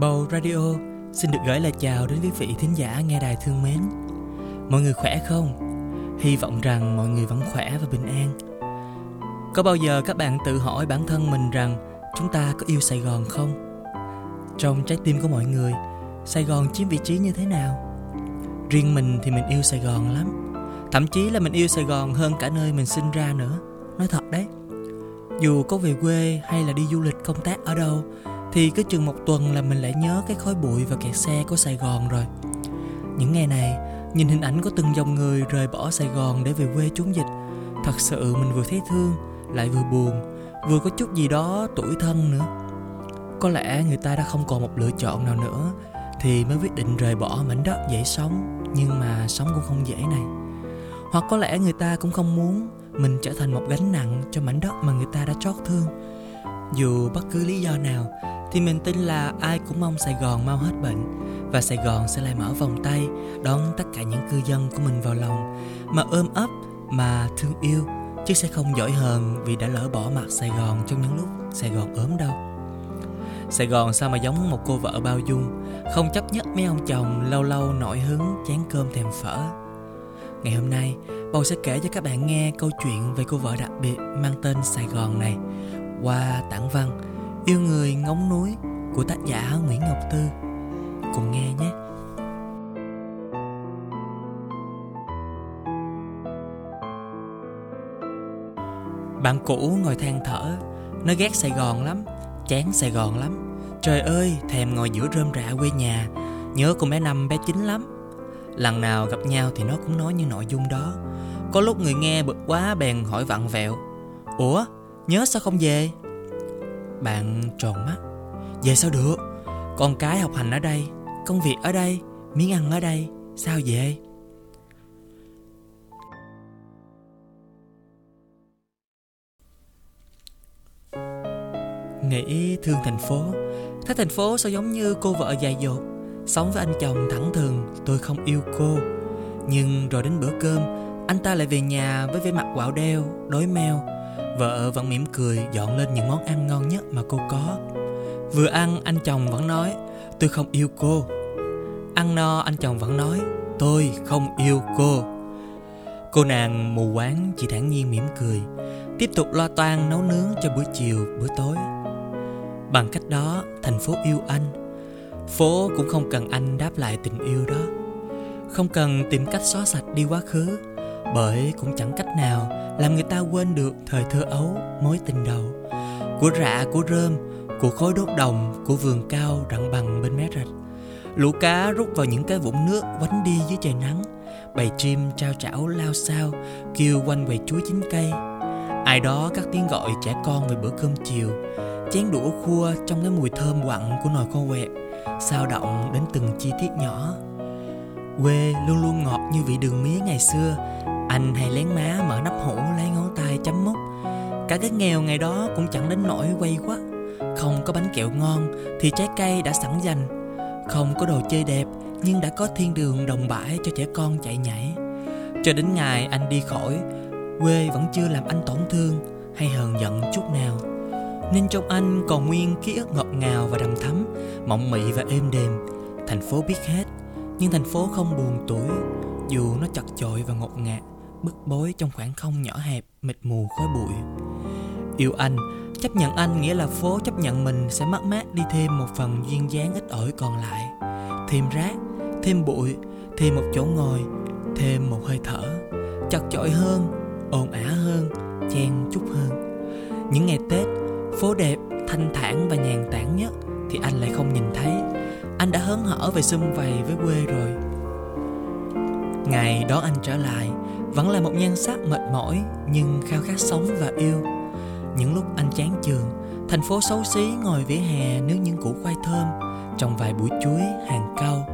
Bầu Radio xin được gửi lời chào đến quý vị thính giả nghe đài thương mến. Mọi người khỏe không? Hy vọng rằng mọi người vẫn khỏe và bình an. Có bao giờ các bạn tự hỏi bản thân mình rằng chúng ta có yêu Sài Gòn không? Trong trái tim của mọi người, Sài Gòn chiếm vị trí như thế nào? Riêng mình thì mình yêu Sài Gòn lắm. Thậm chí là mình yêu Sài Gòn hơn cả nơi mình sinh ra nữa. Nói thật đấy. Dù có về quê hay là đi du lịch công tác ở đâu thì cứ chừng một tuần là mình lại nhớ cái khói bụi và kẹt xe của Sài Gòn rồi. Những ngày này, nhìn hình ảnh của từng dòng người rời bỏ Sài Gòn để về quê trốn dịch, thật sự mình vừa thấy thương, lại vừa buồn, vừa có chút gì đó tuổi thân nữa. Có lẽ người ta đã không còn một lựa chọn nào nữa thì mới quyết định rời bỏ mảnh đất dễ sống nhưng mà sống cũng không dễ này. Hoặc có lẽ người ta cũng không muốn mình trở thành một gánh nặng cho mảnh đất mà người ta đã trót thương. Dù bất cứ lý do nào thì mình tin là ai cũng mong Sài Gòn mau hết bệnh và Sài Gòn sẽ lại mở vòng tay đón tất cả những cư dân của mình vào lòng. Mà ôm ấp, mà thương yêu, chứ sẽ không giỏi hơn vì đã lỡ bỏ mặt Sài Gòn trong những lúc Sài Gòn ốm đâu. Sài Gòn sao mà giống một cô vợ bao dung, Không chấp nhất mấy ông chồng lâu lâu nổi hứng chán cơm thèm phở. Ngày hôm nay Bầu sẽ kể cho các bạn nghe câu chuyện về cô vợ đặc biệt mang tên Sài Gòn này Qua tản văn. Yêu người ngóng núi của tác giả Nguyễn Ngọc Tư. Cùng nghe nhé. Bạn cũ ngồi than thở, Nó ghét Sài Gòn lắm, Chán Sài Gòn lắm. Trời ơi, thèm ngồi giữa rơm rạ quê nhà, Nhớ con bé năm, bé chín lắm. Lần nào gặp nhau thì nó cũng nói như nội dung đó. Có lúc người nghe bực quá bèn hỏi vặn vẹo, Ủa, nhớ sao không về? Bạn tròn mắt. Về sao được? Con cái học hành ở đây, Công việc ở đây, Miếng ăn ở đây, Sao về Nghĩ thương thành phố. Thấy thành phố sao giống như cô vợ dài dột. Sống với anh chồng thẳng thừng, Tôi không yêu cô. Nhưng rồi đến bữa cơm, Anh ta lại về nhà với vẻ mặt quạo đeo, đối meo. Vợ vẫn mỉm cười dọn lên những món ăn ngon nhất mà cô có. Vừa ăn anh chồng vẫn nói Tôi không yêu cô. Ăn no anh chồng vẫn nói Tôi không yêu cô. Cô nàng mù quáng chỉ thản nhiên mỉm cười Tiếp tục lo toan nấu nướng cho bữa chiều, bữa tối. Bằng cách đó thành phố yêu anh. Phố cũng không cần anh đáp lại tình yêu đó. Không cần tìm cách xóa sạch đi quá khứ bởi cũng chẳng cách nào làm người ta quên được thời thơ ấu, mối tình đầu. Của rạ, của rơm, của khối đốt đồng, của vườn cao rặng bằng bên mé rạch. Lũ cá rút vào những cái vũng nước quánh đi dưới trời nắng. Bầy chim trao trảo lao sao Kêu quanh quầy chuối chín cây. Ai đó các tiếng gọi trẻ con về bữa cơm chiều. Chén đũa khua trong cái mùi thơm quặn của nồi kho quẹt sao động đến từng chi tiết nhỏ. Quê luôn luôn ngọt như vị đường mía ngày xưa anh hay lén má mở nắp hũ lấy ngón tay chấm mút. Cả cái nghèo ngày đó cũng chẳng đến nỗi quay quá. Không có bánh kẹo ngon thì trái cây đã sẵn dành. Không có đồ chơi đẹp nhưng đã có thiên đường đồng bãi cho trẻ con chạy nhảy. Cho đến ngày anh đi khỏi, quê vẫn chưa làm anh tổn thương hay hờn giận chút nào. Nên trong anh còn nguyên ký ức ngọt ngào và đầm thắm, mộng mị và êm đềm. Thành phố biết hết, nhưng thành phố không buồn tuổi dù nó chật chội và ngột ngạt bức bối trong khoảng không nhỏ hẹp, mịt mù, khói bụi. Yêu anh, chấp nhận anh nghĩa là phố chấp nhận mình sẽ mất mát đi thêm một phần duyên dáng ít ỏi còn lại. Thêm rác, thêm bụi, thêm một chỗ ngồi, thêm một hơi thở. Chật chội hơn, ồn ả hơn, chen chút hơn. Những ngày tết, phố đẹp, thanh thản và nhàn tản nhất thì anh lại không nhìn thấy. Anh đã hớn hở về xung vầy với quê rồi. Ngày đó anh trở lại vẫn là một nhan sắc mệt mỏi, nhưng khao khát sống và yêu. Những lúc anh chán trường thành phố xấu xí ngồi vỉa hè nướng những củ khoai thơm trồng vài bụi chuối, hàng cau.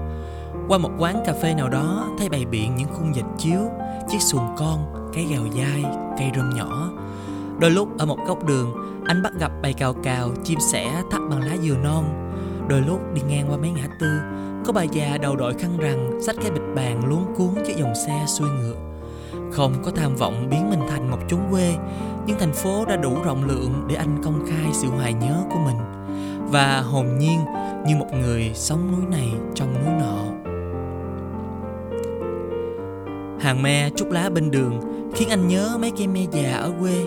Qua một quán cà phê nào đó, thấy bày biện những khung dịch chiếu, chiếc xuồng con, cái gào dai, cây rơm nhỏ. Đôi lúc ở một góc đường, anh bắt gặp bầy cào cào chim sẻ thắt bằng lá dừa non. Đôi lúc đi ngang qua mấy ngã tư, có bà già đầu đội khăn rằn xách cái bịch bàn luống cuốn dưới dòng xe xuôi ngược không có tham vọng biến mình thành một chốn quê, nhưng thành phố đã đủ rộng lượng để anh công khai sự hoài nhớ của mình. Và hồn nhiên như một người sống núi này trong núi nọ. Hàng me trúc lá bên đường khiến anh nhớ mấy cây me già ở quê.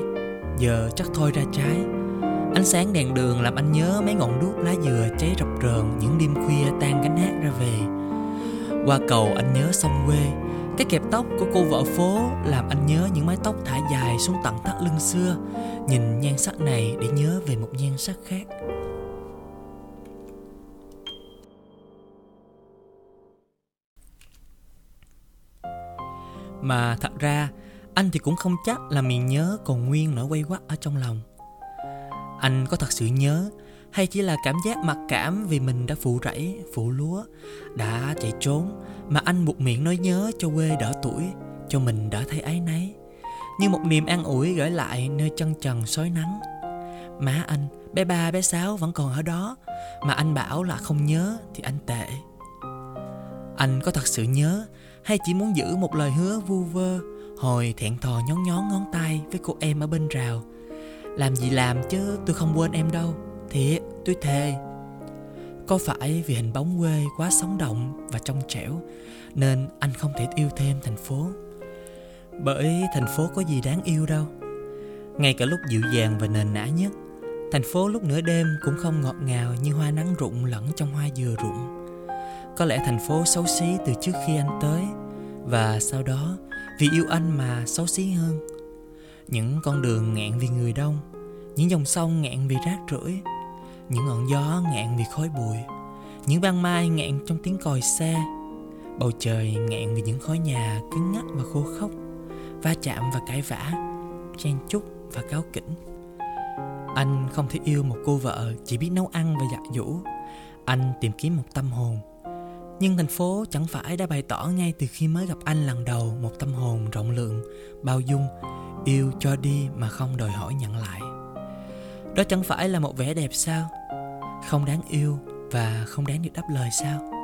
Giờ chắc thôi ra trái. Ánh sáng đèn đường làm anh nhớ mấy ngọn đuốc lá dừa cháy rập rờn những đêm khuya tan gánh hát ra về. Qua cầu anh nhớ sông quê cái kẹp tóc của cô vợ phố làm anh nhớ những mái tóc thả dài xuống tận thắt lưng xưa. Nhìn nhan sắc này để nhớ về một nhan sắc khác. Mà thật ra, anh thì cũng không chắc là miền nhớ còn nguyên nỗi quay quắt ở trong lòng. Anh có thật sự nhớ hay chỉ là cảm giác mặc cảm vì mình đã phụ rẫy, phụ lúa, đã chạy trốn mà anh buộc miệng nói nhớ cho quê đỡ tuổi, cho mình đỡ thấy ấy nấy. Như một niềm an ủi gửi lại nơi chân trần sói nắng. Má anh, bé ba, bé sáu vẫn còn ở đó, mà anh bảo là không nhớ thì anh tệ. Anh có thật sự nhớ hay chỉ muốn giữ một lời hứa vu vơ hồi thẹn thò nhón nhón ngón tay với cô em ở bên rào làm gì làm chứ tôi không quên em đâu thiệt tôi thề có phải vì hình bóng quê quá sống động và trong trẻo nên anh không thể yêu thêm thành phố? Bởi thành phố có gì đáng yêu đâu. Ngay cả lúc dịu dàng và nền nã nhất, thành phố lúc nửa đêm cũng không ngọt ngào như hoa nắng rụng lẫn trong hoa dừa rụng. Có lẽ thành phố xấu xí từ trước khi anh tới Và sau đó vì yêu anh mà xấu xí hơn. Những con đường ngẹn vì người đông, Những dòng sông ngẹn vì rác rưởi những ngọn gió ngạn vì khói bụi Những ban mai ngạn trong tiếng còi xe. Bầu trời ngạn vì những khói nhà cứng ngắc và khô khốc Va chạm và cãi vã Chen chúc và cáo kỉnh. Anh không thể yêu một cô vợ Chỉ biết nấu ăn và dạ giặt giũ Anh tìm kiếm một tâm hồn nhưng thành phố chẳng phải đã bày tỏ ngay từ khi mới gặp anh lần đầu. Một tâm hồn rộng lượng, bao dung, yêu cho đi mà không đòi hỏi nhận lại. Đó chẳng phải là một vẻ đẹp sao? Không đáng yêu và không đáng được đáp lời sao?